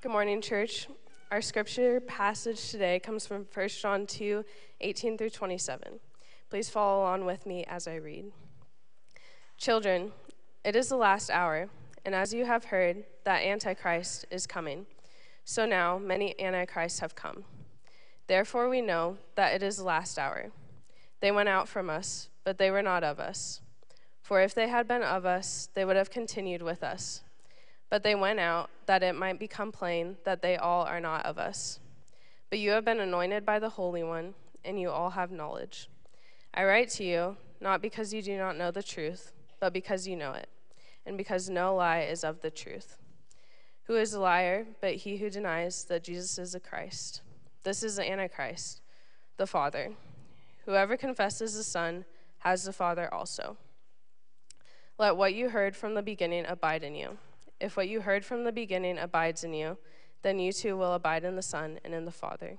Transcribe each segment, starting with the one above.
Good morning, church. Our scripture passage today comes from 1 John 2 18 through 27. Please follow along with me as I read. Children, it is the last hour, and as you have heard that Antichrist is coming, so now many Antichrists have come. Therefore, we know that it is the last hour. They went out from us, but they were not of us. For if they had been of us, they would have continued with us. But they went out, that it might become plain that they all are not of us. But you have been anointed by the Holy One, and you all have knowledge. I write to you, not because you do not know the truth, but because you know it, and because no lie is of the truth. Who is a liar, but he who denies that Jesus is the Christ? This is the Antichrist, the Father. Whoever confesses the Son has the Father also. Let what you heard from the beginning abide in you. If what you heard from the beginning abides in you, then you too will abide in the Son and in the Father.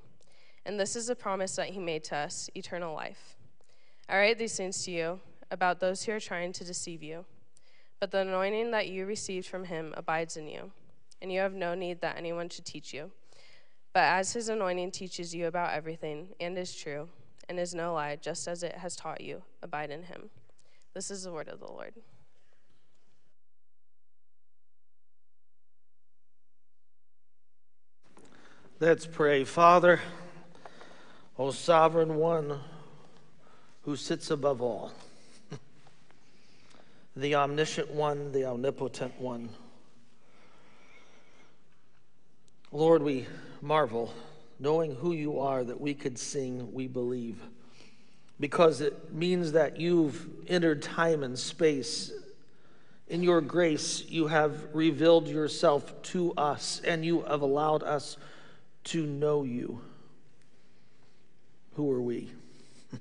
And this is the promise that he made to us eternal life. I write these things to you about those who are trying to deceive you. But the anointing that you received from him abides in you, and you have no need that anyone should teach you. But as his anointing teaches you about everything, and is true, and is no lie, just as it has taught you, abide in him. This is the word of the Lord. Let's pray. Father, O sovereign one who sits above all, the omniscient one, the omnipotent one. Lord, we marvel, knowing who you are, that we could sing, We Believe, because it means that you've entered time and space. In your grace, you have revealed yourself to us, and you have allowed us to know you. Who are we?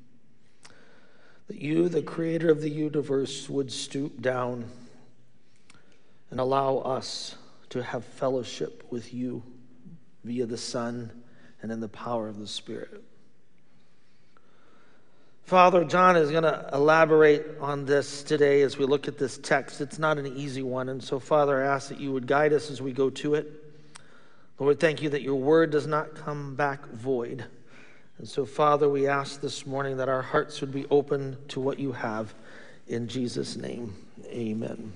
that you, the creator of the universe, would stoop down and allow us to have fellowship with you via the Son and in the power of the Spirit. Father, John is going to elaborate on this today as we look at this text. It's not an easy one. And so, Father, I ask that you would guide us as we go to it. Lord, thank you that your word does not come back void. And so, Father, we ask this morning that our hearts would be open to what you have. In Jesus' name, amen.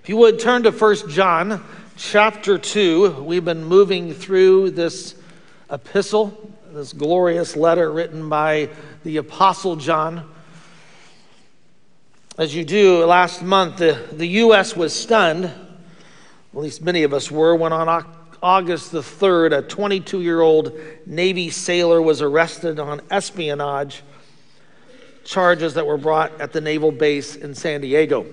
If you would turn to 1 John chapter 2, we've been moving through this epistle, this glorious letter written by the Apostle John. As you do, last month the, the U.S. was stunned, at least many of us were, when on August the 3rd, a 22 year old Navy sailor was arrested on espionage charges that were brought at the naval base in San Diego.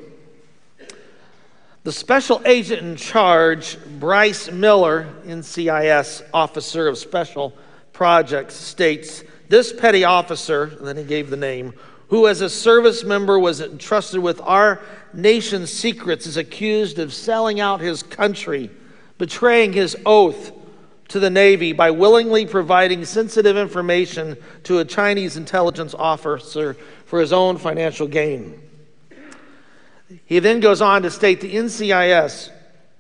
The special agent in charge, Bryce Miller, NCIS officer of special projects, states this petty officer, and then he gave the name, who as a service member was entrusted with our nation's secrets, is accused of selling out his country betraying his oath to the Navy by willingly providing sensitive information to a Chinese intelligence officer for his own financial gain. He then goes on to state the NCIS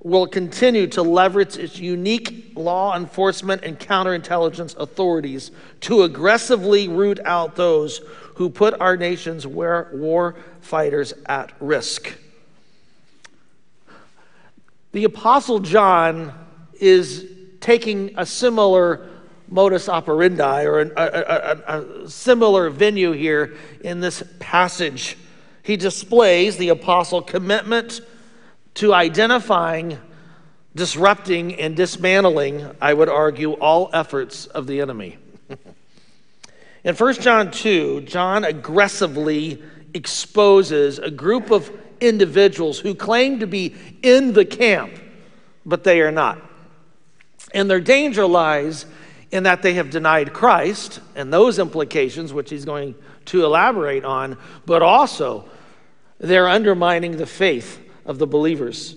will continue to leverage its unique law enforcement and counterintelligence authorities to aggressively root out those who put our nation's war fighters at risk. The Apostle John is taking a similar modus operandi or a, a, a, a, similar venue here in this passage. He displays the apostle commitment to identifying, disrupting, and dismantling, I would argue, all efforts of the enemy. in 1 John 2, John aggressively exposes a group of individuals who claim to be in the camp, but they are not. And their danger lies in that they have denied Christ and those implications, which he's going to elaborate on, but also they're undermining the faith of the believers.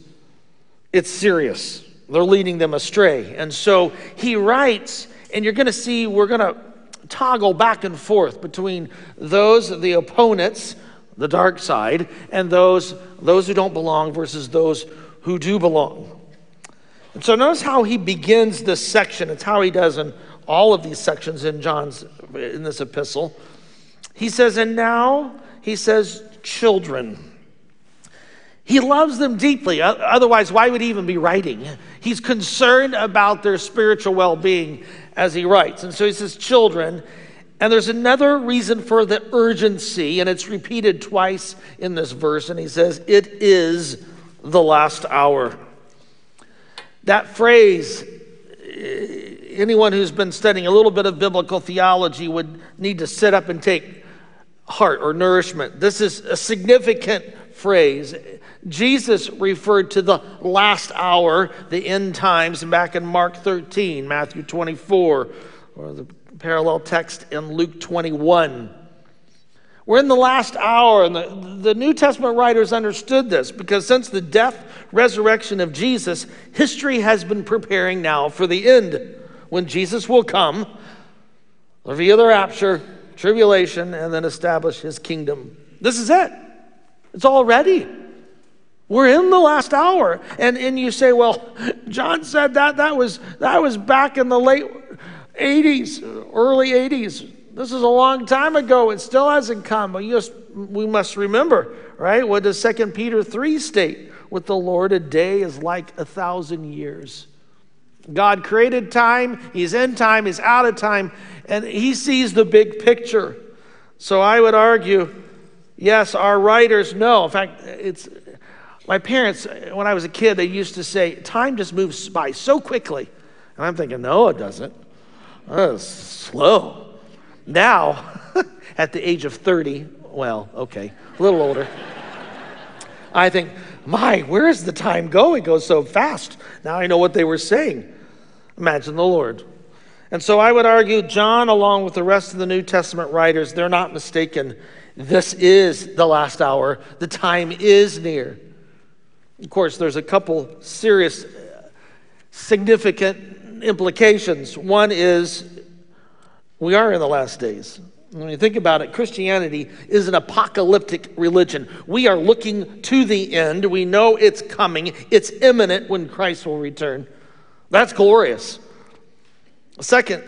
It's serious. They're leading them astray. And so he writes, and you're going to see we're going to toggle back and forth between those, the opponents, the dark side, and those, those who don't belong versus those who do belong. And so notice how he begins this section. It's how he does in all of these sections in John's in this epistle. He says, and now he says, children. He loves them deeply. Otherwise, why would he even be writing? He's concerned about their spiritual well being as he writes. And so he says, children. And there's another reason for the urgency, and it's repeated twice in this verse. And he says, It is the last hour. That phrase, eh, anyone who's been studying a little bit of biblical theology would need to sit up and take heart or nourishment. This is a significant phrase. Jesus referred to the last hour, the end times, back in Mark 13, Matthew 24, or the parallel text in Luke 21. We're in the last hour, and the, the New Testament writers understood this because since the death, resurrection of Jesus, history has been preparing now for the end when Jesus will come, via the rapture, tribulation, and then establish his kingdom. This is it. It's all ready. We're in the last hour. And, and you say, well, John said that that was that was back in the late 80s, early 80s. This is a long time ago. It still hasn't come. But just, we must remember, right? What does 2 Peter 3 state? With the Lord, a day is like a thousand years. God created time, He's in time, He's out of time, and He sees the big picture. So I would argue, yes, our writers know. In fact, it's my parents, when I was a kid, they used to say, time just moves by so quickly. And I'm thinking, no, it doesn't. Oh, slow. Now, at the age of 30, well, okay, a little older, I think, my, where is the time going? It goes so fast. Now I know what they were saying. Imagine the Lord. And so I would argue, John, along with the rest of the New Testament writers, they're not mistaken. This is the last hour, the time is near. Of course, there's a couple serious, significant implications. One is we are in the last days. When you think about it, Christianity is an apocalyptic religion. We are looking to the end. We know it's coming, it's imminent when Christ will return. That's glorious. Second,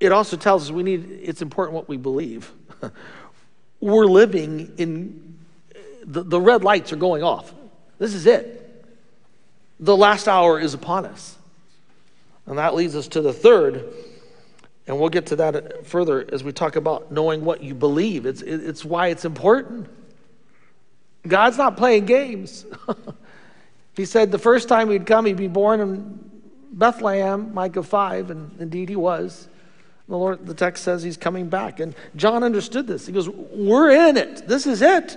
it also tells us we need it's important what we believe. We're living in the, the red lights are going off. This is it. The last hour is upon us. And that leads us to the third, and we'll get to that further as we talk about knowing what you believe. It's, it's why it's important. God's not playing games. he said the first time he'd come, he'd be born in Bethlehem, Micah 5, and indeed he was. The Lord, the text says he's coming back. And John understood this. He goes, We're in it. This is it.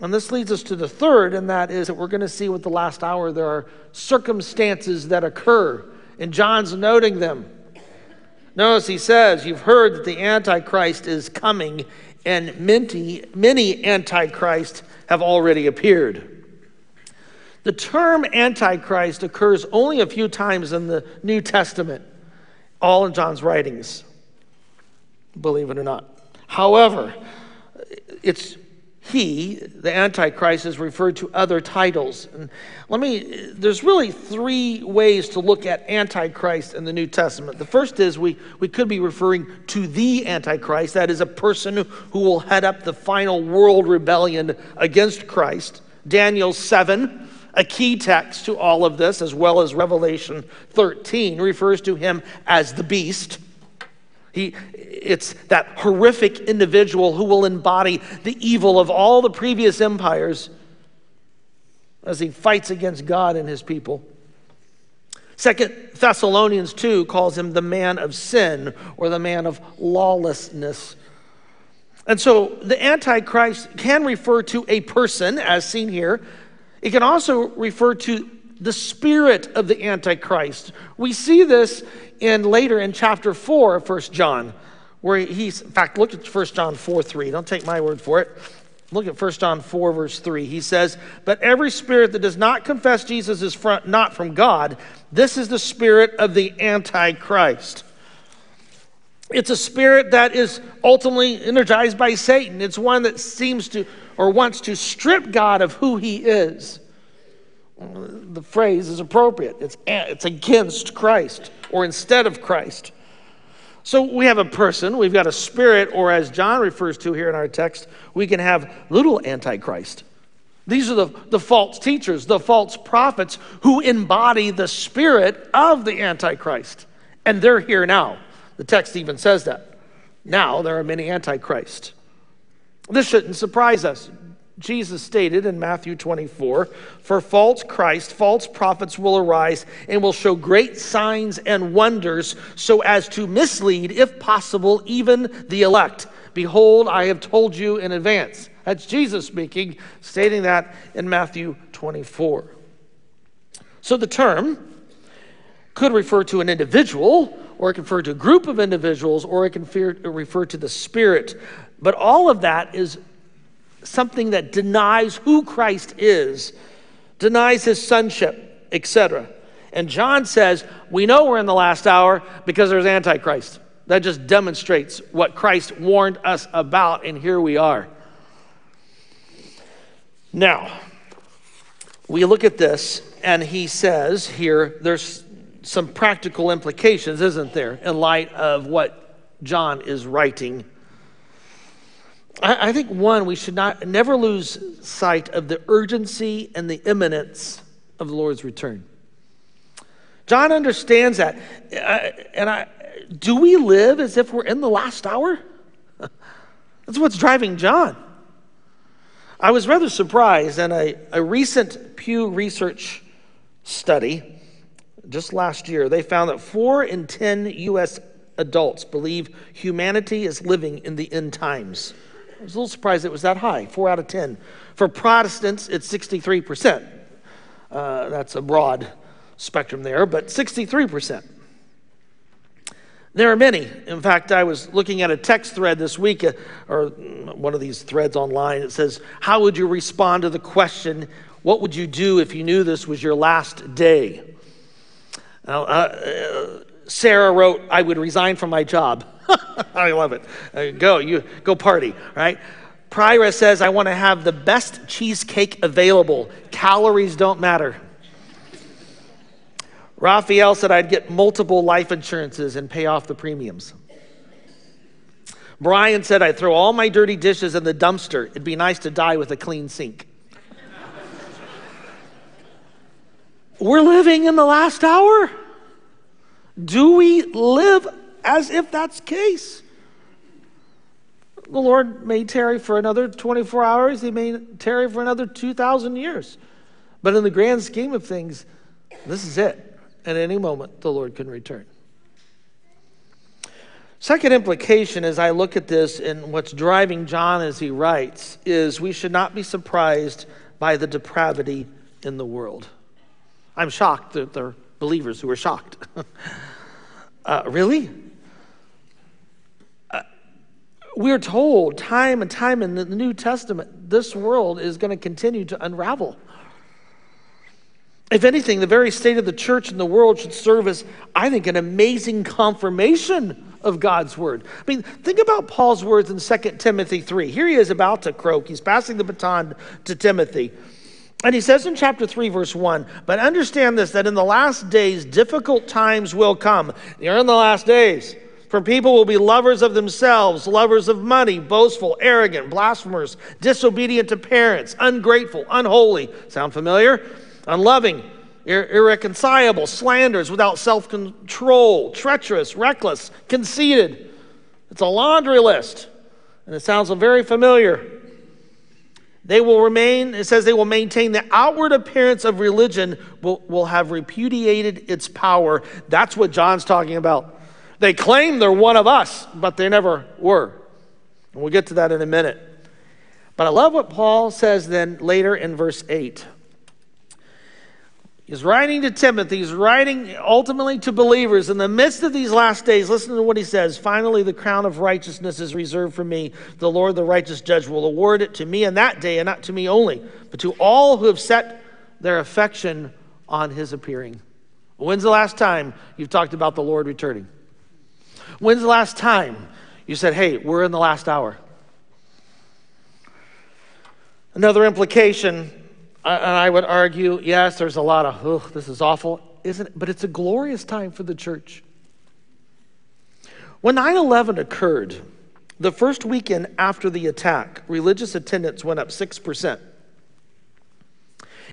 And this leads us to the third, and that is that we're going to see with the last hour there are circumstances that occur, and John's noting them. Notice he says, You've heard that the Antichrist is coming, and many, many Antichrists have already appeared. The term Antichrist occurs only a few times in the New Testament, all in John's writings, believe it or not. However, it's he, the Antichrist, is referred to other titles. And let me, there's really three ways to look at Antichrist in the New Testament. The first is we, we could be referring to the Antichrist, that is, a person who will head up the final world rebellion against Christ. Daniel 7, a key text to all of this, as well as Revelation 13, refers to him as the beast. He, it's that horrific individual who will embody the evil of all the previous empires as he fights against God and his people. Second Thessalonians 2 calls him the man of sin or the man of lawlessness. And so the Antichrist can refer to a person, as seen here. It can also refer to the spirit of the Antichrist. We see this in later in chapter 4 of 1 John, where he's, in fact, look at 1 John 4 3. Don't take my word for it. Look at 1 John 4, verse 3. He says, But every spirit that does not confess Jesus is front, not from God, this is the spirit of the Antichrist. It's a spirit that is ultimately energized by Satan. It's one that seems to or wants to strip God of who he is. the phrase is appropriate. It's, it's against Christ or instead of Christ. So we have a person, we've got a spirit, or as John refers to here in our text, we can have little antichrist. These are the, the false teachers, the false prophets who embody the spirit of the antichrist. And they're here now. The text even says that. Now there are many antichrists. This shouldn't surprise us. Jesus stated in Matthew 24 For false Christ, false prophets will arise and will show great signs and wonders so as to mislead, if possible, even the elect. Behold, I have told you in advance. That's Jesus speaking, stating that in Matthew 24. So the term could refer to an individual, or it can refer to a group of individuals, or it can refer to the Spirit. But all of that is something that denies who Christ is, denies his sonship, etc. And John says, We know we're in the last hour because there's Antichrist. That just demonstrates what Christ warned us about, and here we are. Now, we look at this, and he says here, there's some practical implications, isn't there, in light of what John is writing I, I think one, we should not never lose sight of the urgency and the imminence of the Lord's return. John understands that. And I, do we live as if we're in the last hour? That's what's driving John. I was rather surprised in a, a recent Pew Research study just last year. They found that four in 10 U.S. adults believe humanity is living in the end times. I was a little surprised it was that high, four out of 10. For Protestants, it's 63%. Uh, that's a broad spectrum there, but 63%. There are many. In fact, I was looking at a text thread this week, uh, or one of these threads online. It says, How would you respond to the question, What would you do if you knew this was your last day? Now, uh, Sarah wrote, I would resign from my job. I love it. Uh, go, you go party, right? Prira says, I want to have the best cheesecake available. Calories don't matter. Raphael said, I'd get multiple life insurances and pay off the premiums. Brian said, I'd throw all my dirty dishes in the dumpster. It'd be nice to die with a clean sink. We're living in the last hour. Do we live as if that's the case. The Lord may tarry for another 24 hours, He may tarry for another 2,000 years. But in the grand scheme of things, this is it. At any moment, the Lord can return. Second implication, as I look at this and what's driving John as he writes, is we should not be surprised by the depravity in the world. I'm shocked that there believers who are shocked. uh, really? we're told time and time in the New Testament this world is going to continue to unravel. If anything, the very state of the church and the world should serve as, I think, an amazing confirmation of God's word. I mean, think about Paul's words in 2 Timothy 3. Here he is about to croak, he's passing the baton to Timothy. And he says in chapter 3, verse 1, but understand this, that in the last days, difficult times will come. You're in the last days. For people will be lovers of themselves, lovers of money, boastful, arrogant, blasphemers, disobedient to parents, ungrateful, unholy. Sound familiar? Unloving, ir- irreconcilable, slanders, without self control, treacherous, reckless, conceited. It's a laundry list, and it sounds very familiar. They will remain, it says they will maintain the outward appearance of religion, will, will have repudiated its power. That's what John's talking about. They claim they're one of us, but they never were. And we'll get to that in a minute. But I love what Paul says then later in verse 8. He's writing to Timothy, he's writing ultimately to believers in the midst of these last days. Listen to what he says. Finally, the crown of righteousness is reserved for me. The Lord, the righteous judge, will award it to me in that day, and not to me only, but to all who have set their affection on his appearing. When's the last time you've talked about the Lord returning? When's the last time you said, hey, we're in the last hour? Another implication and I would argue, yes, there's a lot of, oh, this is awful, isn't it? But it's a glorious time for the church. When 9 11 occurred, the first weekend after the attack, religious attendance went up 6%.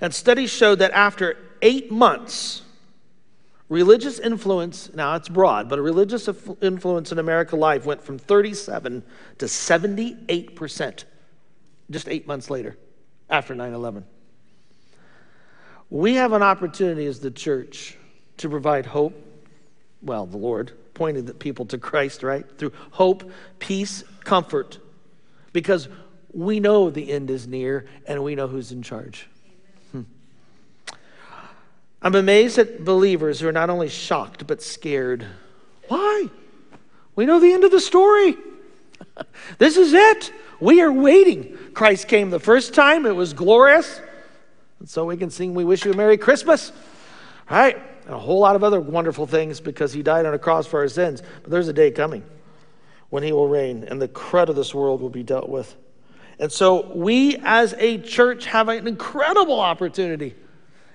And studies showed that after eight months, religious influence, now it's broad, but a religious influence in American life went from 37 to 78% just eight months later after 9 11. We have an opportunity as the church to provide hope, well, the Lord, pointing the people to Christ, right? Through hope, peace, comfort, because we know the end is near and we know who's in charge. Hmm. I'm amazed at believers who are not only shocked but scared. Why? We know the end of the story. this is it. We are waiting. Christ came the first time, it was glorious. And so we can sing, We Wish You a Merry Christmas, right? and a whole lot of other wonderful things because he died on a cross for our sins. But there's a day coming when he will reign and the crud of this world will be dealt with. And so we as a church have an incredible opportunity.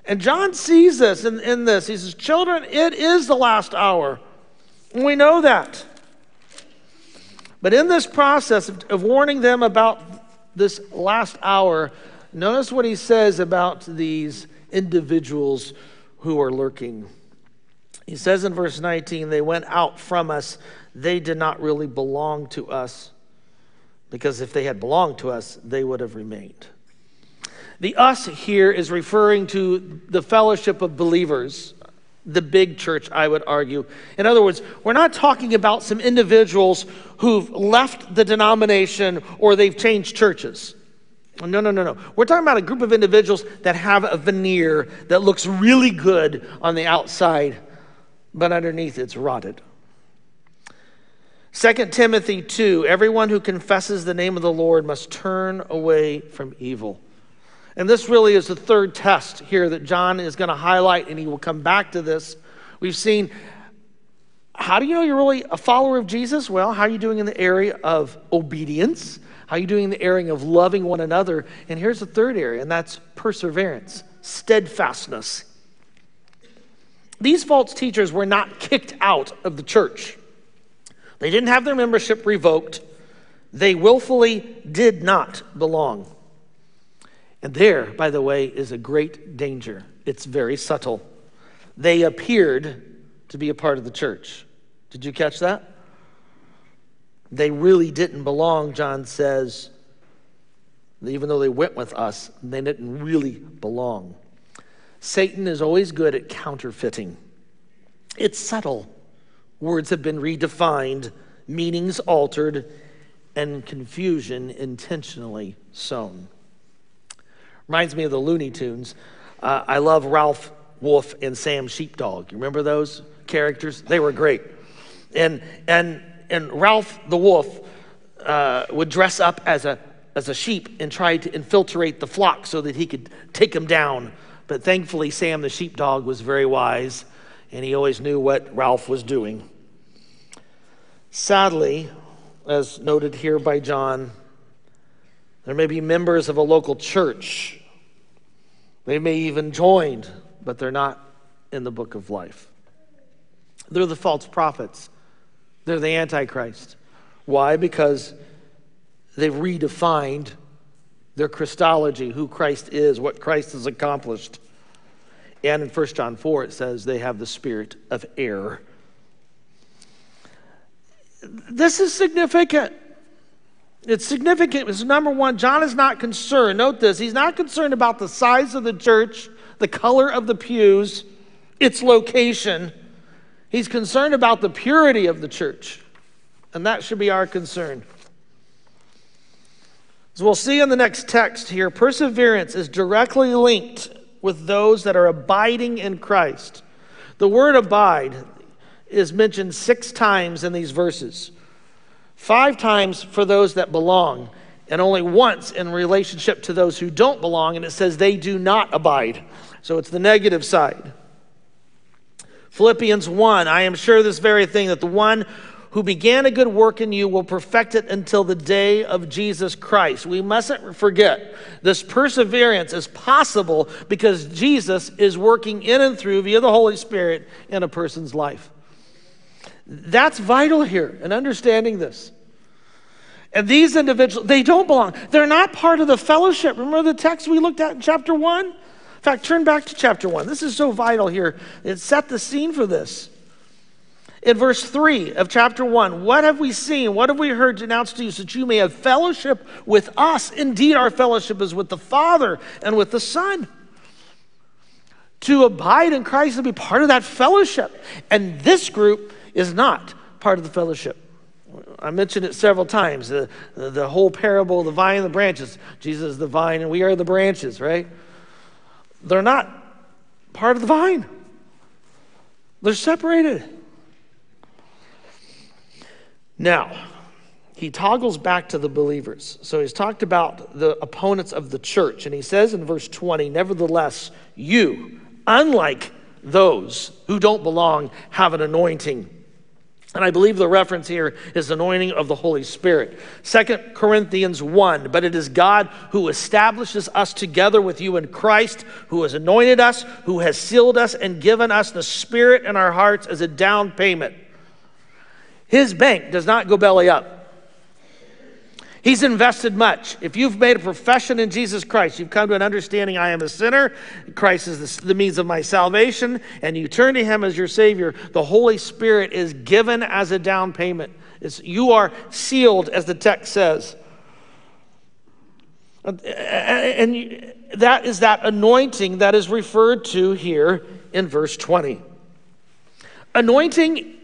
And John sees this in, in this. He says, Children, it is the last hour. And we know that. But in this process of, of warning them about this last hour, notice what he says about these individuals who are lurking. He says in verse 19, they went out from us. They did not really belong to us, because if they had belonged to us, they would have remained. The us here is referring to the fellowship of believers, the big church, I would argue. In other words, we're not talking about some individuals who've left the denomination or they've changed churches. No, no, no, no. We're talking about a group of individuals that have a veneer that looks really good on the outside, but underneath it's rotted. 2 Timothy 2 Everyone who confesses the name of the Lord must turn away from evil. And this really is the third test here that John is going to highlight, and he will come back to this. We've seen how do you know you're really a follower of Jesus? Well, how are you doing in the area of obedience? How are you doing in the area of loving one another? And here's the third area, and that's perseverance, steadfastness. These false teachers were not kicked out of the church. They didn't have their membership revoked. They willfully did not belong. And there, by the way, is a great danger. It's very subtle. They appeared to be a part of the church. Did you catch that? They really didn't belong, John says. Even though they went with us, they didn't really belong. Satan is always good at counterfeiting. It's subtle. Words have been redefined, meanings altered, and confusion intentionally sown. Reminds me of the Looney Tunes. Uh, I love Ralph Wolf and Sam Sheepdog. You remember those characters? They were great. And, and and Ralph the wolf uh, would dress up as a, as a sheep and try to infiltrate the flock so that he could take them down. But thankfully, Sam the sheepdog was very wise and he always knew what Ralph was doing. Sadly, as noted here by John, there may be members of a local church. They may even joined, but they're not in the book of life. They're the false prophets. They're the Antichrist. Why? Because they've redefined their Christology, who Christ is, what Christ has accomplished. And in 1 John 4, it says they have the spirit of error. This is significant. It's significant because number one, John is not concerned. Note this, he's not concerned about the size of the church, the color of the pews, its location. He's concerned about the purity of the church, and that should be our concern. As we'll see in the next text here, perseverance is directly linked with those that are abiding in Christ. The word abide is mentioned six times in these verses five times for those that belong, and only once in relationship to those who don't belong, and it says they do not abide. So it's the negative side. Philippians 1 I am sure this very thing that the one who began a good work in you will perfect it until the day of Jesus Christ. We mustn't forget this perseverance is possible because Jesus is working in and through via the Holy Spirit in a person's life. That's vital here in understanding this. And these individuals, they don't belong. They're not part of the fellowship. Remember the text we looked at in chapter 1? In fact, turn back to chapter 1. This is so vital here. It set the scene for this in verse 3 of chapter 1 What have we seen? What have we heard announced to you so that you may have fellowship with us? Indeed, our fellowship is with the Father and with the Son. To abide in Christ and be part of that fellowship. And this group is not part of the fellowship. I mentioned it several times the, the whole parable, the vine and the branches. Jesus is the vine and we are the branches, right? They're not part of the vine, they're separated. Now, he toggles back to the believers. So he's talked about the opponents of the church, and he says in verse 20, Nevertheless, you, unlike those who don't belong, have an anointing. And I believe the reference here is anointing of the Holy Spirit. Second Corinthians 1 But it is God who establishes us together with you in Christ, who has anointed us, who has sealed us, and given us the Spirit in our hearts as a down payment. His bank does not go belly up. He's invested much. If you've made a profession in Jesus Christ, you've come to an understanding I am a sinner, Christ is the, the, means of my salvation, and you turn to Him as your Savior, the Holy Spirit is given as a down payment. It's, you are sealed, as the text says. And that is that anointing that is referred to here in verse 20. Anointing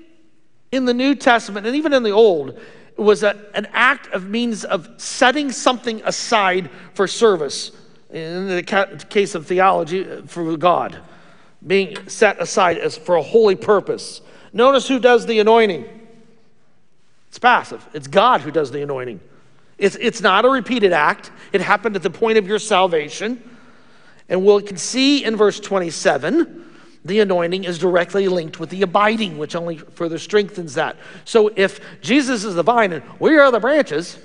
in the New Testament and even in the Old was a, an act of means of setting something aside for service. In the ca- case of theology, uh, for God, being set aside as for a holy purpose. Notice who does the anointing. It's passive. It's God who does the anointing. It's, it's not a repeated act. It happened at the point of your salvation. And we can see in verse 27 the anointing is directly linked with the abiding, which only further strengthens that. So if Jesus is the vine and we are the branches,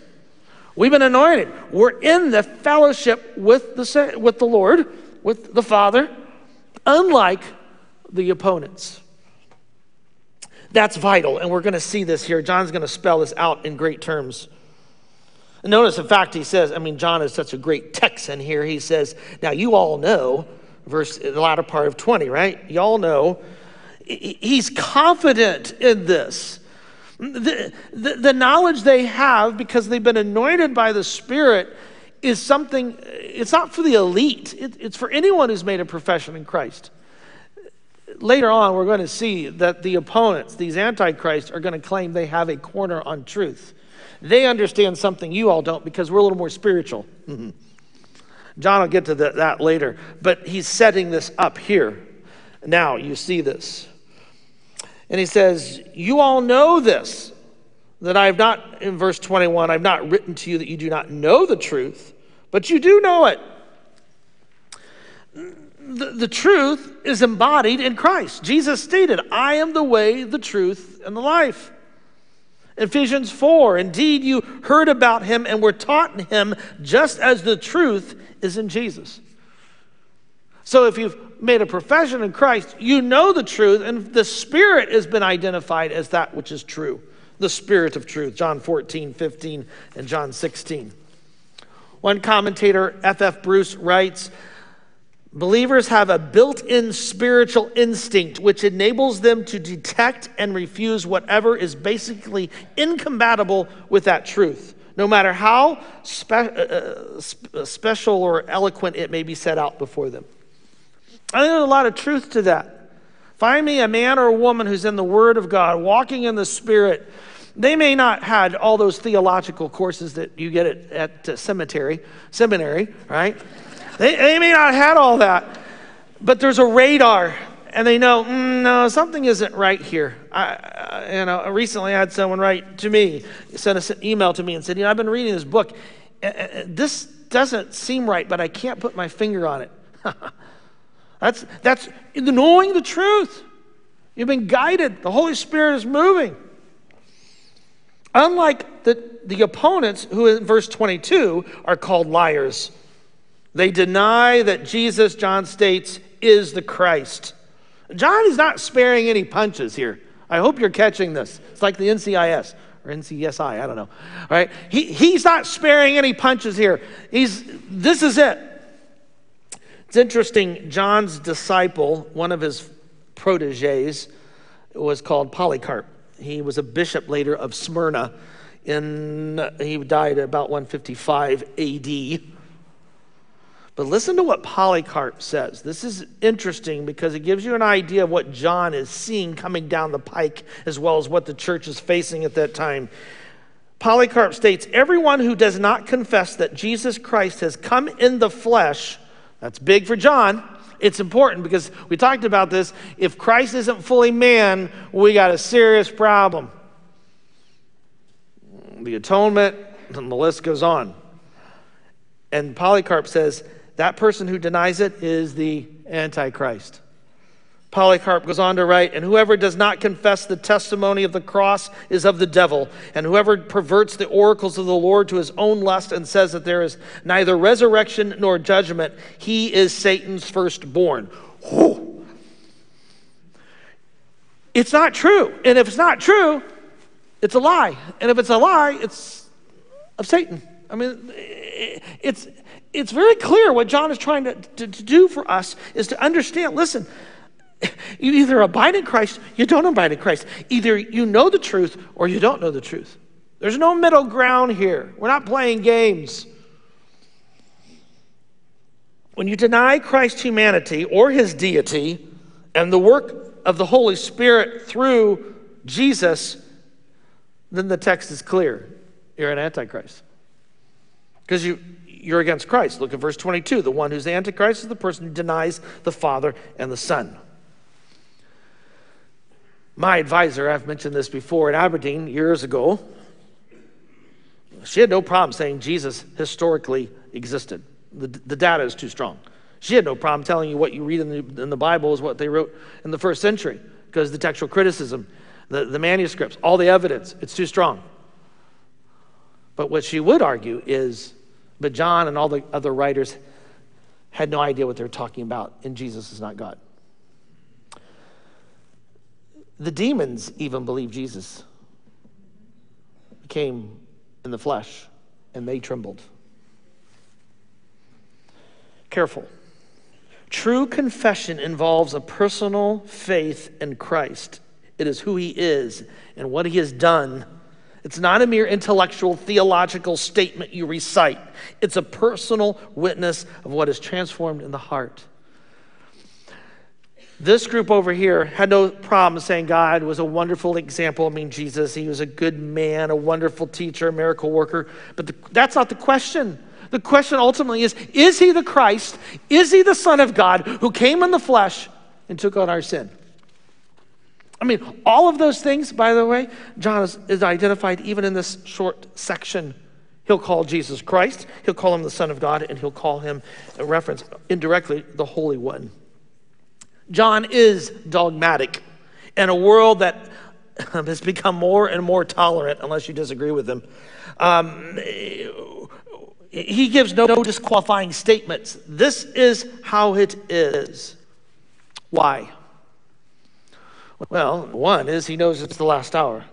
we've been anointed. We're in the fellowship with the, with the Lord, with the Father, unlike the opponents. That's vital, and we're going to see this here. John's going to spell this out in great terms. Notice, in fact, he says, I mean, John is such a great Texan here. He says, Now you all know verse the latter part of 20 right? Y'all know. He's confident in this. The, the, the, knowledge they have because they've been anointed by the spirit is something it's not for the elite. It, it's for anyone who's made a profession in christ. Later on we're going to see that the opponents these antichrists are going to claim they have a corner on truth. They understand something you all don't because we're a little more spiritual mm-hmm. John will get to the, that later, but he's setting this up here. Now, you see this. And he says, You all know this, that I have not, in verse 21, I've not written to you that you do not know the truth, but you do know it. The, the truth is embodied in Christ. Jesus stated, I am the way, the truth, and the life. Ephesians 4 Indeed, you heard about him and were taught in him, just as the truth is in Jesus. So if you've made a profession in Christ, you know the truth, and the Spirit has been identified as that which is true. The Spirit of truth, John 14, 15, and John 16. One commentator, F.F. Bruce, writes Believers have a built in spiritual instinct which enables them to detect and refuse whatever is basically incompatible with that truth, no matter how spe- uh, uh special or eloquent it may be set out before them. I think there's a lot of truth to that. Find me a man or a woman who's in the Word of God, walking in the Spirit. They may not had all those theological courses that you get at, at uh, cemetery, seminary, right? They, they may not had all that, but there's a radar and they know, mm, no, something isn't right here. I, you know, recently I had someone write to me, sent an email to me and said, you know, I've been reading this book. This doesn't seem right, but I can't put my finger on it. that's, that's knowing the truth. You've been guided. The Holy Spirit is moving. Unlike the, the opponents, who in verse 22 are called liars, they deny that Jesus, John states, is the Christ. John is not sparing any punches here. I hope you're catching this. It's like the NCIS or NCSI, I don't know. All right? He, he's not sparing any punches here. He's, this is it. It's interesting, John's disciple, one of his proteges, was called Polycarp. He was a bishop later of Smyrna. In, he died about 155 AD. But listen to what Polycarp says. This is interesting because it gives you an idea of what John is seeing coming down the pike, as well as what the church is facing at that time. Polycarp states Everyone who does not confess that Jesus Christ has come in the flesh, that's big for John. It's important because we talked about this. If Christ isn't fully man, we got a serious problem. The atonement, and the list goes on. And Polycarp says, that person who denies it is the Antichrist. Polycarp goes on to write, and whoever does not confess the testimony of the cross is of the devil, and whoever perverts the oracles of the Lord to his own lust and says that there is neither resurrection nor judgment, he is Satan's firstborn. Whew. It's not true. And if it's not true, it's a lie. And if it's a lie, it's of Satan. I mean, it's it's very clear what John is trying to, to, to do for us is to understand listen, you either abide in Christ, you don't abide in Christ. Either you know the truth or you don't know the truth. There's no middle ground here. We're not playing games. When you deny Christ's humanity or his deity and the work of the Holy Spirit through Jesus, then the text is clear. You're an antichrist. Because you, you're against Christ. Look at verse 22. The one who's the Antichrist is the person who denies the Father and the Son. My advisor, I've mentioned this before in Aberdeen years ago, she had no problem saying Jesus historically existed. The, the data is too strong. She had no problem telling you what you read in the, in the Bible is what they wrote in the first century because the textual criticism, the, the manuscripts, all the evidence, it's too strong. But what she would argue is but John and all the other writers had no idea what they were talking about, and Jesus is not God. The demons even believed Jesus came in the flesh, and they trembled. Careful. True confession involves a personal faith in Christ. It is who he is and what he has done it's not a mere intellectual, theological statement you recite, it's a personal witness of what is transformed in the heart. This group over here had no problem saying God was a wonderful example. I mean, Jesus, he was a good man, a wonderful teacher, a miracle worker. But the, that's not the question. The question ultimately is Is he the Christ? Is he the Son of God who came in the flesh and took on our sin? I mean, all of those things, by the way, John is, is, identified even in this short section. He'll call Jesus Christ, he'll call him the Son of God, and he'll call him, a reference indirectly, the Holy One. John is dogmatic in a world that has become more and more tolerant, unless you disagree with him. Um, he gives no, no disqualifying statements. This is how it is. Why? Well, one is he knows it's the last hour.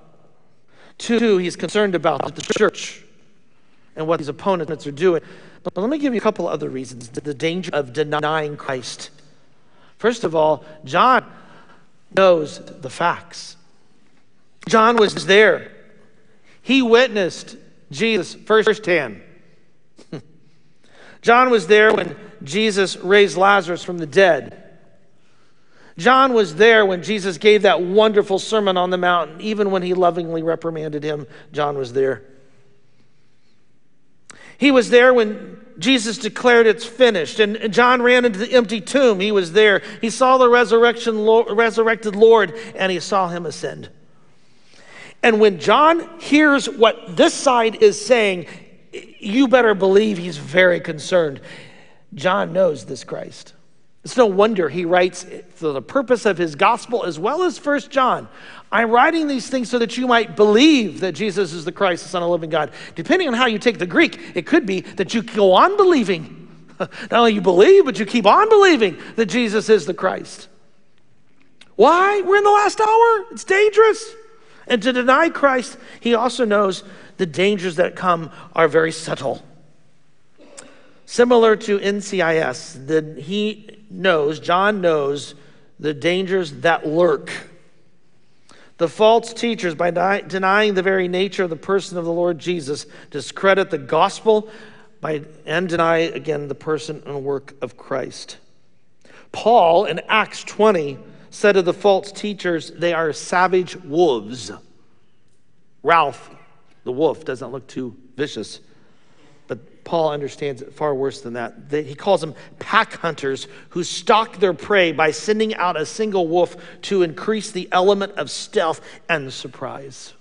Two, he's concerned about the church and what these opponents are doing. But, let me give you a couple other reasons the danger of denying Christ. First of all, John knows the facts. John was there, he witnessed Jesus firsthand. John was there when Jesus raised Lazarus from the dead. John was there when Jesus gave that wonderful sermon on the mountain. Even when he lovingly reprimanded him, John was there. He was there when Jesus declared it's finished. And John ran into the empty tomb. He was there. He saw the resurrection, resurrected Lord and he saw him ascend. And when John hears what this side is saying, you better believe he's very concerned. John knows this Christ. It's no wonder he writes for the purpose of his gospel as well as First John. I'm writing these things so that you might believe that Jesus is the Christ, the Son of the living God. Depending on how you take the Greek, it could be that you go on believing. Not only you believe, but you keep on believing that Jesus is the Christ. Why? We're in the last hour. It's dangerous. And to deny Christ, he also knows the dangers that come are very subtle. Similar to NCIS, that he knows, John knows, the dangers that lurk. The false teachers, by denying the very nature of the person of the Lord Jesus, discredit the gospel by, and deny, again, the person and work of Christ. Paul in Acts 20 said of the false teachers, they are savage wolves. Ralph, the wolf, doesn't look too vicious. Paul understands it far worse than that. He calls them pack hunters who stalk their prey by sending out a single wolf to increase the element of stealth and surprise.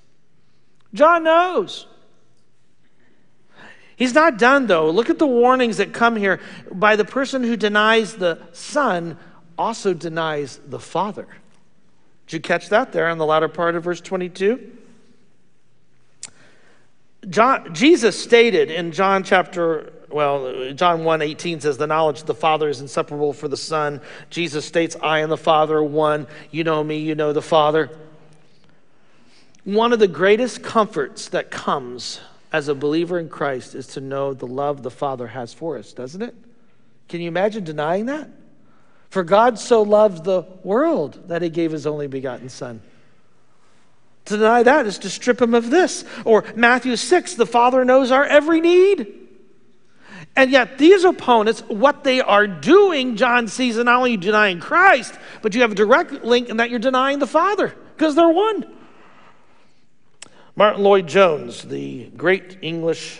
John knows. He's not done, though. Look at the warnings that come here. By the person who denies the Son, also denies the Father. Did you catch that there in the latter part of verse 22? John, Jesus stated in John chapter, well, John 1 18 says, The knowledge of the Father is inseparable for the Son. Jesus states, I and the Father are one. You know me, you know the Father. One of the greatest comforts that comes as a believer in Christ is to know the love the Father has for us, doesn't it? Can you imagine denying that? For God so loved the world that he gave his only begotten Son. To deny that is to strip him of this. Or Matthew 6, the Father knows our every need. And yet, these opponents, what they are doing, John sees, not only denying Christ, but you have a direct link in that you're denying the Father because they're one. Martyn Lloyd-Jones, the great English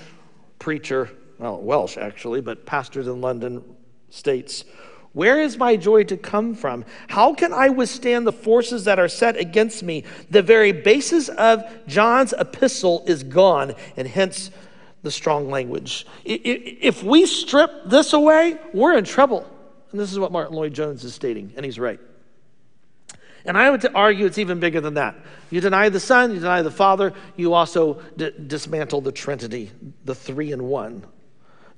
preacher, well, Welsh actually, but pastored in London, states where is my joy to come from? How can I withstand the forces that are set against me? The very basis of John's epistle is gone, and hence the strong language. If we strip this away, we're in trouble. And this is what Martyn Lloyd-Jones is stating, and he's right. And I would argue it's even bigger than that. You deny the Son, you deny the Father, you also d- dismantle the Trinity, the three in one.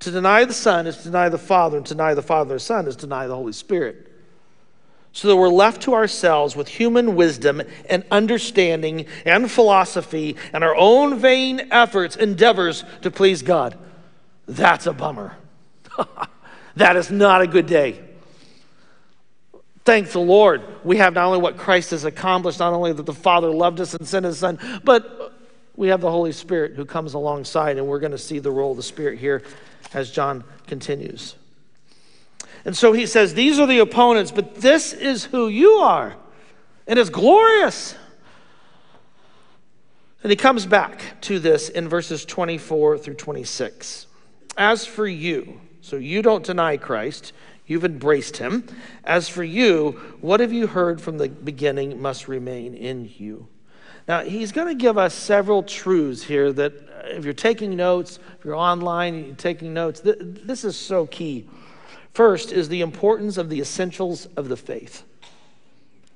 To deny the Son is to deny the Father, and to deny the Father the Son is to deny the Holy Spirit. So that we're left to ourselves with human wisdom and understanding and philosophy and our own vain efforts, endeavors to please God. That's a bummer. that is not a good day. Thank the Lord. We have not only what Christ has accomplished, not only that the Father loved us and sent his Son, but we have the Holy Spirit who comes alongside, and we're going to see the role of the Spirit here as John continues. And so he says, These are the opponents, but this is who you are. And it's glorious. And he comes back to this in verses 24 through 26. As for you, so you don't deny Christ, you've embraced him. As for you, what have you heard from the beginning must remain in you. Now, he's going to give us several truths here that, uh, if you're taking notes, if you're online, you're taking notes, th- this is so key. First is the importance of the essentials of the faith.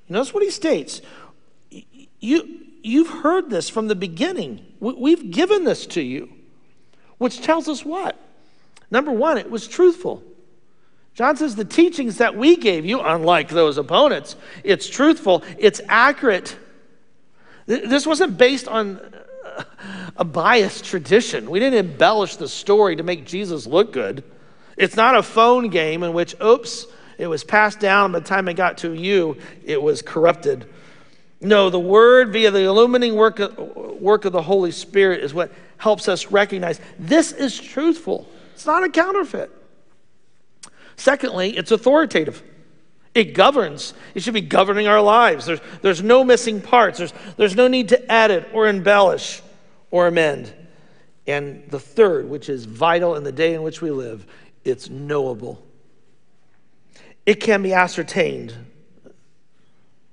Notice what he states. You, you've heard this from the beginning. We've given this to you, which tells us what? Number one, it was truthful. John says the teachings that we gave you, unlike those opponents, it's truthful, it's accurate. This wasn't based on a biased tradition. We didn't embellish the story to make Jesus look good. It's not a phone game in which, oops, it was passed down. and By the time it got to you, it was corrupted. No, the Word, via the illuminating work of, work of the Holy Spirit, is what helps us recognize this is truthful. It's not a counterfeit. Secondly, it's authoritative. It governs. It should be governing our lives. There's, there's no missing parts. There's, there's no need to edit or embellish or amend. And the third, which is vital in the day in which we live, it's knowable. It can be ascertained.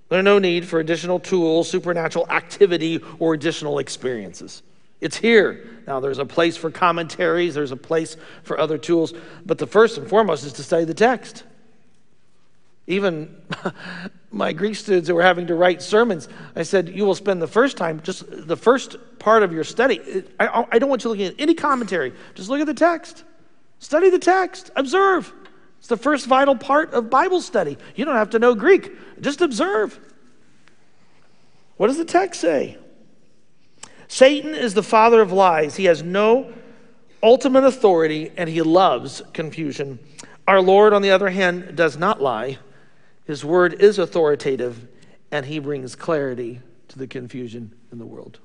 There's no need for additional tools, supernatural activity, or additional experiences. It's here. Now, there's a place for commentaries, there's a place for other tools, but the first and foremost is to study the text. Even my Greek students who were having to write sermons, I said, You will spend the first time, just the first part of your study. I, I don't want you looking at any commentary. Just look at the text. Study the text. Observe. It's the first vital part of Bible study. You don't have to know Greek, just observe. What does the text say? Satan is the father of lies. He has no ultimate authority and he loves confusion. Our Lord, on the other hand, does not lie. His word is authoritative and he brings clarity to the confusion in the world.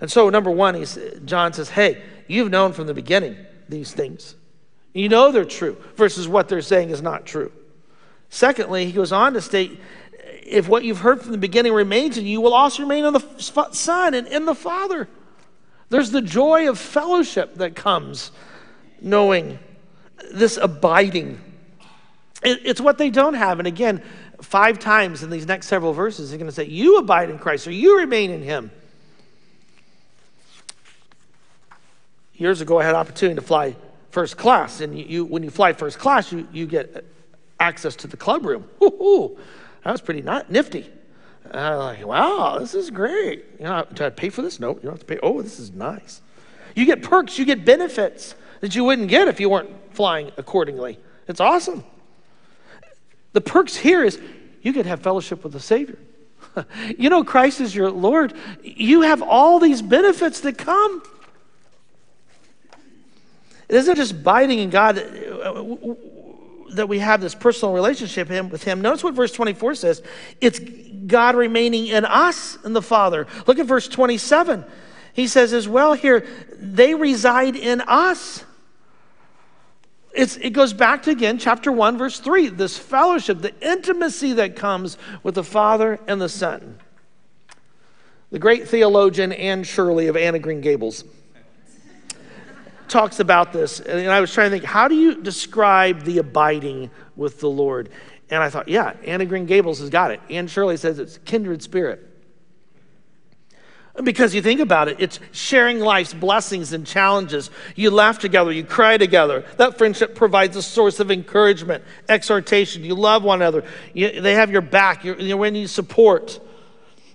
And so, number one, he's, John says, Hey, you've known from the beginning these things. You know they're true versus what they're saying is not true. Secondly, he goes on to state, if what you've heard from the beginning remains in you, will also remain in the Son and in the Father. There's the joy of fellowship that comes knowing this abiding. It's what they don't have. And again, five times in these next several verses, he's going to say, You abide in Christ, or you remain in Him. Years ago, I had an opportunity to fly first class. And you, you when you fly first class, you, you get access to the club room. Ooh, that was pretty not, nifty. And I'm like, wow, this is great. You know, do I pay for this? No, you don't have to pay. Oh, this is nice. You get perks, you get benefits that you wouldn't get if you weren't flying accordingly. It's awesome. The perks here is you could have fellowship with the Savior. you know, Christ is your Lord. You have all these benefits that come. It isn't just abiding in God that we have this personal relationship with Him. Notice what verse 24 says it's God remaining in us and the Father. Look at verse 27. He says as well here, they reside in us. It's, it goes back to again, chapter 1, verse 3, this fellowship, the intimacy that comes with the Father and the Son. The great theologian Anne Shirley of Anne of Green Gables talks about this. And I was trying to think, how do you describe the abiding with the Lord? And I thought, yeah, Anne of Green Gables has got it. Anne Shirley says it's kindred spirit. Because you think about it, it's sharing life's blessings and challenges. You laugh together, you cry together. That friendship provides a source of encouragement, exhortation. You love one another. You, they have your back. You're, you're when you support.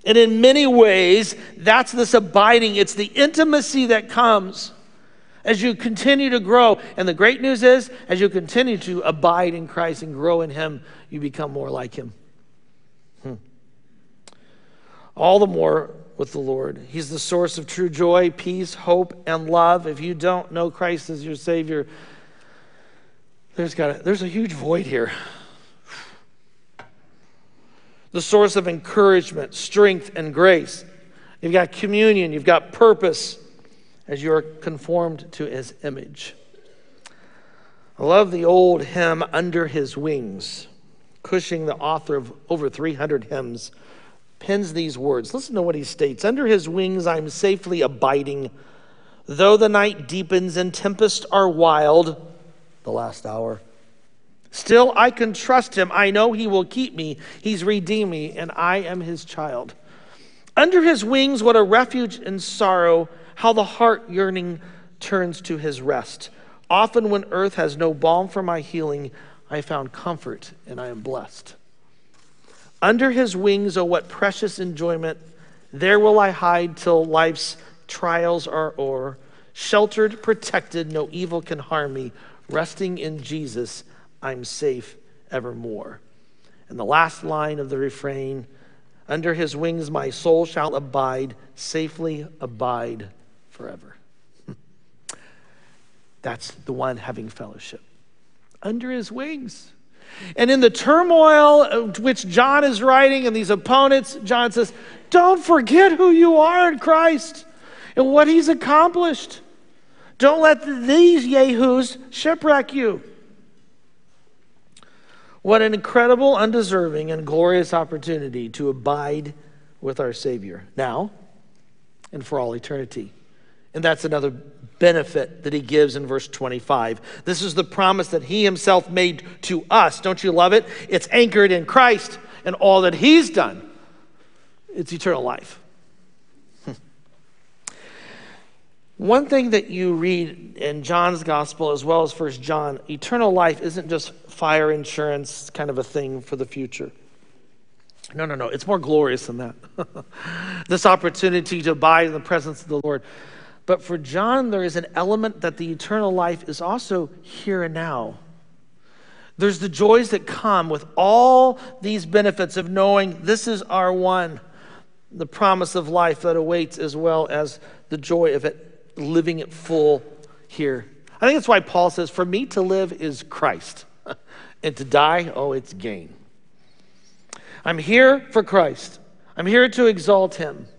And in many ways, that's this abiding. It's the intimacy that comes as you continue to grow. And the great news is, as you continue to abide in Christ and grow in Him, you become more like Him. Hmm. All the more with the Lord. He's the source of true joy, peace, hope, and love. If you don't know Christ as your Savior, there's, got a, there's a huge void here. The source of encouragement, strength, and grace. You've got communion, you've got purpose as you're conformed to His image. I love the old hymn, Under His Wings. Cushing, the author of over 300 hymns, pens these words. Listen to what he states Under his wings I'm safely abiding. Though the night deepens and tempests are wild, the last hour. Still, I can trust him. I know he will keep me. He's redeemed me, and I am his child. Under his wings, what a refuge in sorrow, how the heart yearning turns to his rest. Often, when earth has no balm for my healing, I found comfort and I am blessed. Under his wings, oh, what precious enjoyment! There will I hide till life's trials are o'er. Sheltered, protected, no evil can harm me. Resting in Jesus, I'm safe evermore. And the last line of the refrain Under his wings, my soul shall abide, safely abide forever. That's the one having fellowship. Under his wings. And in the turmoil uh, which John is writing and these opponents, John says, Don't forget who you are in Christ and what he's accomplished. Don't let these yahoos shipwreck you. What an incredible, undeserving, and glorious opportunity to abide with our Savior now and for all eternity. And that's another benefit that he gives in verse 25. This is the promise that he himself made to us. Don't you love it? It's anchored in Christ and all that he's done. It's eternal life. Hmm. One thing that you read in John's gospel as well as First John, eternal life isn't just fire insurance kind of a thing for the future. No, no, no. It's more glorious than that. this opportunity to abide in the presence of the Lord. But for John, there is an element that the eternal life is also here and now. There's the joys that come with all these benefits of knowing this is our one, the promise of life that awaits, as well as the joy of it, living it full here. I think that's why Paul says, For me to live is Christ, and to die, oh, it's gain. I'm here for Christ, I'm here to exalt him.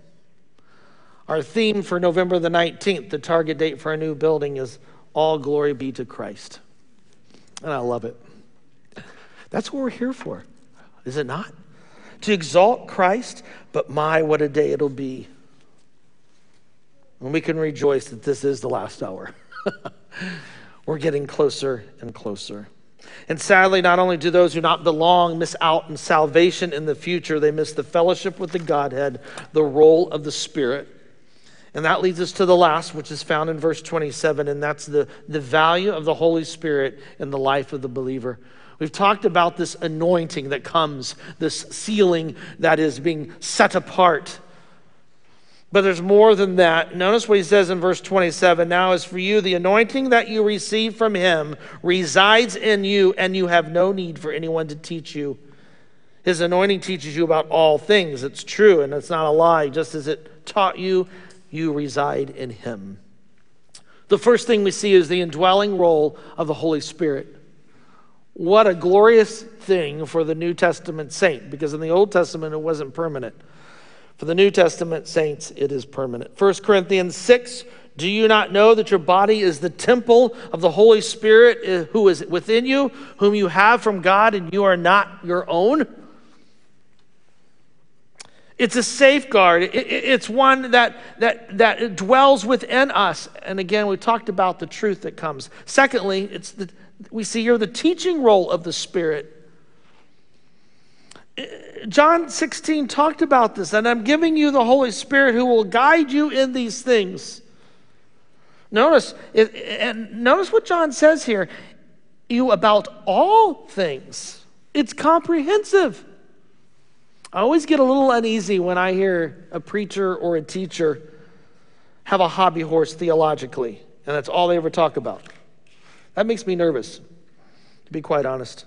Our theme for November the 19th, the target date for our new building, is All Glory Be to Christ. And I love it. That's what we're here for, is it not? To exalt Christ, but my, what a day it'll be. And we can rejoice that this is the last hour. we're getting closer and closer. And sadly, not only do those who not belong miss out on salvation in the future, they miss the fellowship with the Godhead, the role of the Spirit. And that leads us to the last, which is found in verse 27, and that's the, the value of the Holy Spirit in the life of the believer. We've talked about this anointing that comes, this sealing that is being set apart. But there's more than that. Notice what he says in verse 27 Now, as for you, the anointing that you receive from him resides in you, and you have no need for anyone to teach you. His anointing teaches you about all things. It's true, and it's not a lie. Just as it taught you, you reside in him. The first thing we see is the indwelling role of the Holy Spirit. What a glorious thing for the New Testament saint, because in the Old Testament it wasn't permanent. For the New Testament saints, it is permanent. 1 Corinthians 6 Do you not know that your body is the temple of the Holy Spirit eh, who is within you, whom you have from God, and you are not your own? It's a safeguard. It's one that, that, that dwells within us. And again, we talked about the truth that comes. Secondly, it's the, we see here the teaching role of the Spirit. John 16 talked about this, and I'm giving you the Holy Spirit who will guide you in these things. Notice, and notice what John says here you about all things. It's comprehensive. I always get a little uneasy when I hear a preacher or a teacher have a hobby horse theologically, and that's all they ever talk about. That makes me nervous, to be quite honest.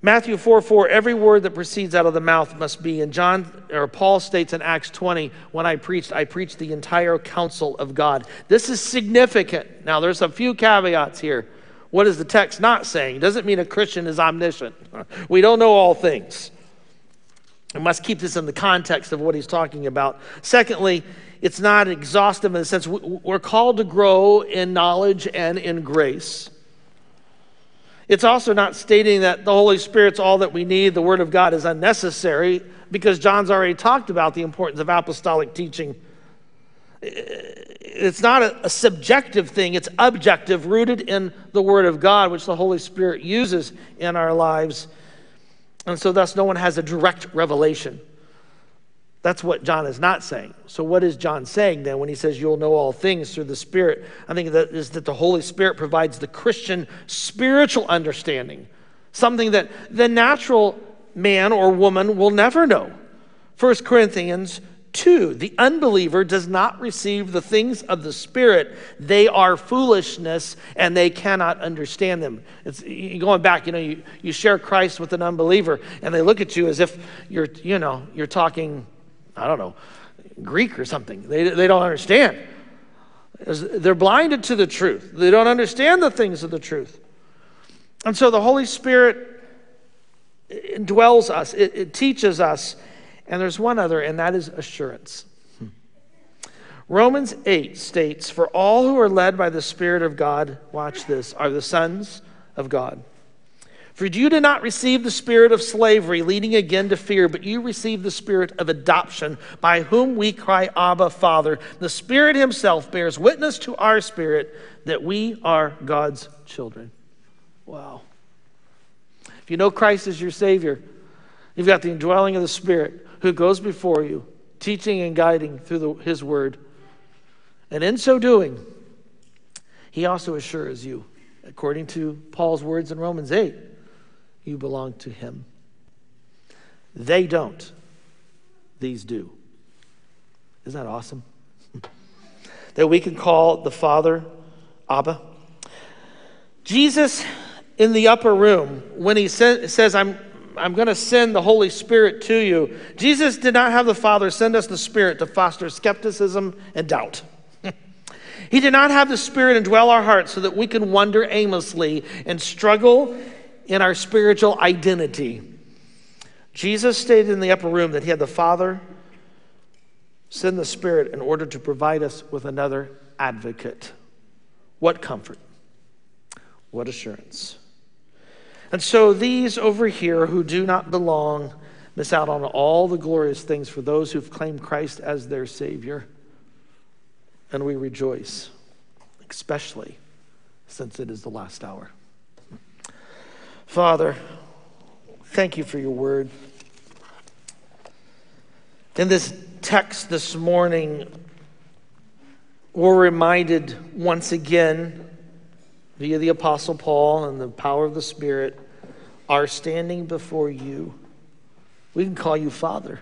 Matthew 4 4, every word that proceeds out of the mouth must be. And John or Paul states in Acts 20, when I preached, I preached the entire counsel of God. This is significant. Now, there's a few caveats here. What is the text not saying? It doesn't mean a Christian is omniscient. We don't know all things. We must keep this in the context of what he's talking about. Secondly, it's not exhaustive in the sense we're called to grow in knowledge and in grace. It's also not stating that the Holy Spirit's all that we need, the Word of God is unnecessary, because John's already talked about the importance of apostolic teaching. It's not a, a subjective thing, it's objective, rooted in the Word of God, which the Holy Spirit uses in our lives. And so, thus, no one has a direct revelation. That's what John is not saying. So, what is John saying then when he says you'll know all things through the Spirit? I think that is that the Holy Spirit provides the Christian spiritual understanding, something that the natural man or woman will never know. 1 Corinthians 2 The unbeliever does not receive the things of the Spirit, they are foolishness and they cannot understand them. It's going back, you know, you, you share Christ with an unbeliever and they look at you as if you're, you know, you're talking I don't know, Greek or something. They, they don't understand. They're blinded to the truth, they don't understand the things of the truth. And so the Holy Spirit indwells us, it, it teaches us. And there's one other, and that is assurance. Romans 8 states, For all who are led by the Spirit of God, watch this, are the sons of God. For you did not receive the spirit of slavery, leading again to fear, but you received the spirit of adoption, by whom we cry, Abba, Father. The Spirit Himself bears witness to our spirit that we are God's children. Wow. If you know Christ as your Savior, you've got the indwelling of the Spirit who goes before you, teaching and guiding through the, His Word. And in so doing, he also assures you, according to Paul's words in Romans 8, you belong to him. They don't, these do. Isn't that awesome? that we can call the Father Abba. Jesus in the upper room, when he says, I'm, I'm going to send the Holy Spirit to you, Jesus did not have the Father send us the Spirit to foster skepticism and doubt. he did not have the Spirit indwell our hearts so that we can wander aimlessly and struggle in our spiritual identity. Jesus stated in the upper room that he had the Father send the Spirit in order to provide us with another advocate. What comfort! What assurance. And so these over here who do not belong miss out on all the glorious things for those who've claimed Christ as their Savior. And we rejoice, especially since it is the last hour. Father, thank you for your word. In this text this morning, we're reminded once again via the Apostle Paul and the power of the Spirit are standing before you. We can call you Father.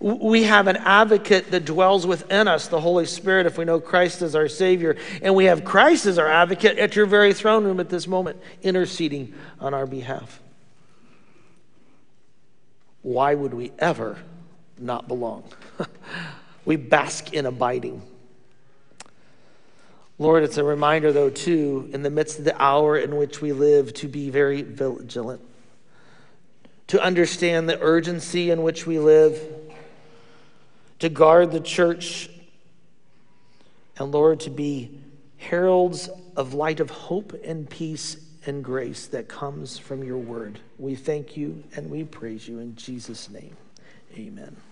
We have an advocate that dwells within us, the Holy Spirit, if we know Christ as our Savior. And we have Christ as our advocate at your very throne room at this moment, interceding on our behalf. Why would we ever not belong? we bask in abiding. Lord, it's a reminder, though, too, in the midst of the hour in which we live, to be very vigilant, to understand the urgency in which we live, to guard the church, and Lord, to be heralds of light of hope and peace and grace that comes from your word. We thank you and we praise you in Jesus' name. Amen.